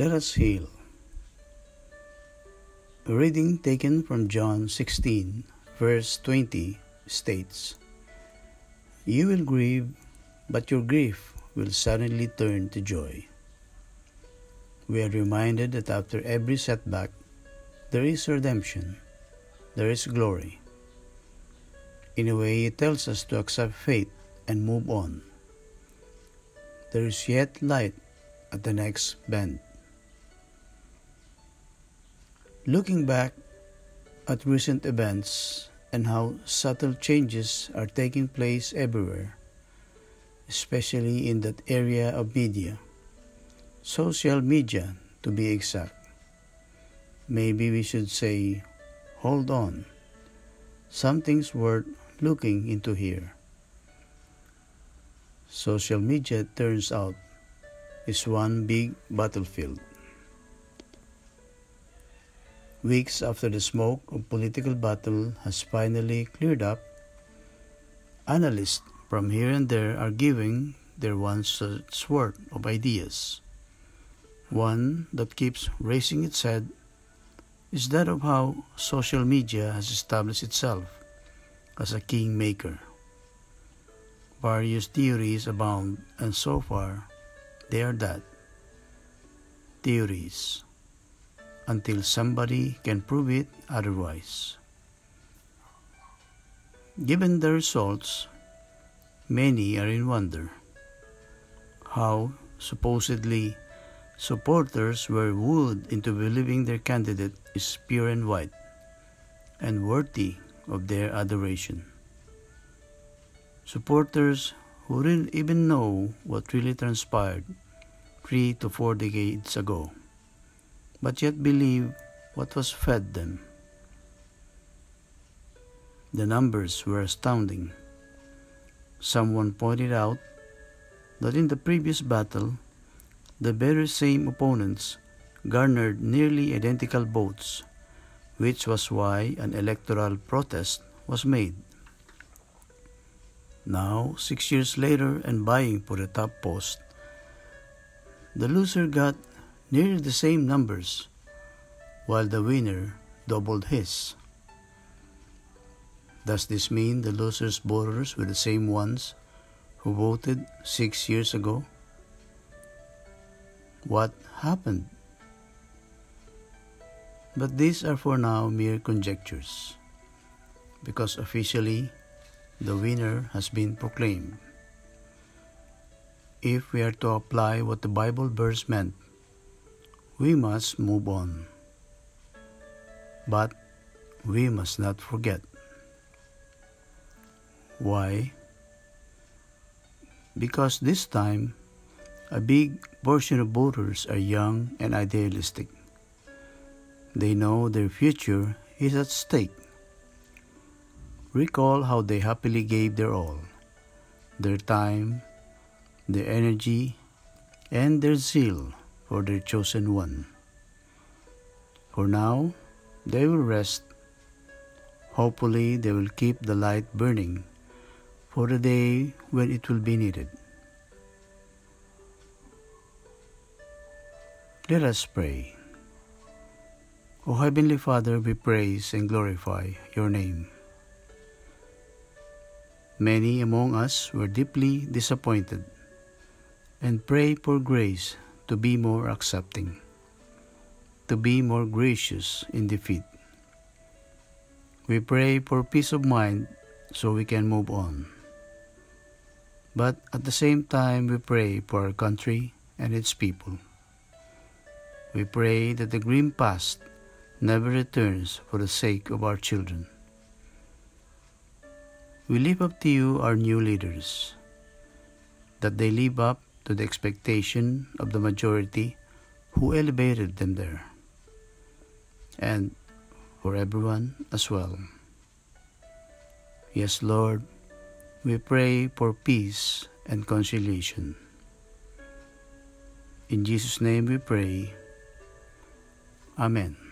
Let us heal. A reading taken from John 16, verse 20 states You will grieve, but your grief will suddenly turn to joy. We are reminded that after every setback, there is redemption, there is glory. In a way, it tells us to accept fate and move on. There is yet light at the next bend. Looking back at recent events and how subtle changes are taking place everywhere, especially in that area of media, social media to be exact. Maybe we should say, hold on, something's worth looking into here. Social media turns out is one big battlefield. Weeks after the smoke of political battle has finally cleared up, analysts from here and there are giving their one such worth of ideas. One that keeps raising its head is that of how social media has established itself as a kingmaker. Various theories abound, and so far, they are that theories until somebody can prove it otherwise. Given the results, many are in wonder how supposedly supporters were wooed into believing their candidate is pure and white and worthy of their adoration. Supporters who didn't even know what really transpired three to four decades ago but yet believe what was fed them. The numbers were astounding. Someone pointed out that in the previous battle, the very same opponents garnered nearly identical votes, which was why an electoral protest was made. Now, six years later, and vying for the top post, the loser got nearly the same numbers, while the winner doubled his. Does this mean the loser's voters were the same ones who voted six years ago? What happened? But these are for now mere conjectures, because officially the winner has been proclaimed. If we are to apply what the Bible verse meant, we must move on. But we must not forget. Why? Because this time, a big portion of voters are young and idealistic. They know their future is at stake. Recall how they happily gave their all their time, their energy, and their zeal for their chosen one. For now, they will rest. Hopefully, they will keep the light burning for the day when it will be needed. Let us pray. O Heavenly Father, we praise and glorify your name. Many among us were deeply disappointed and pray for grace to be more accepting, to be more gracious in defeat. We pray for peace of mind so we can move on. But at the same time, we pray for our country and its people. We pray that the grim past never returns for the sake of our children. We lift up to you our new leaders, that they live up to the expectation of the majority who elevated them there, and for everyone as well. Yes, Lord, we pray for peace and conciliation. In Jesus' name we pray. Amen.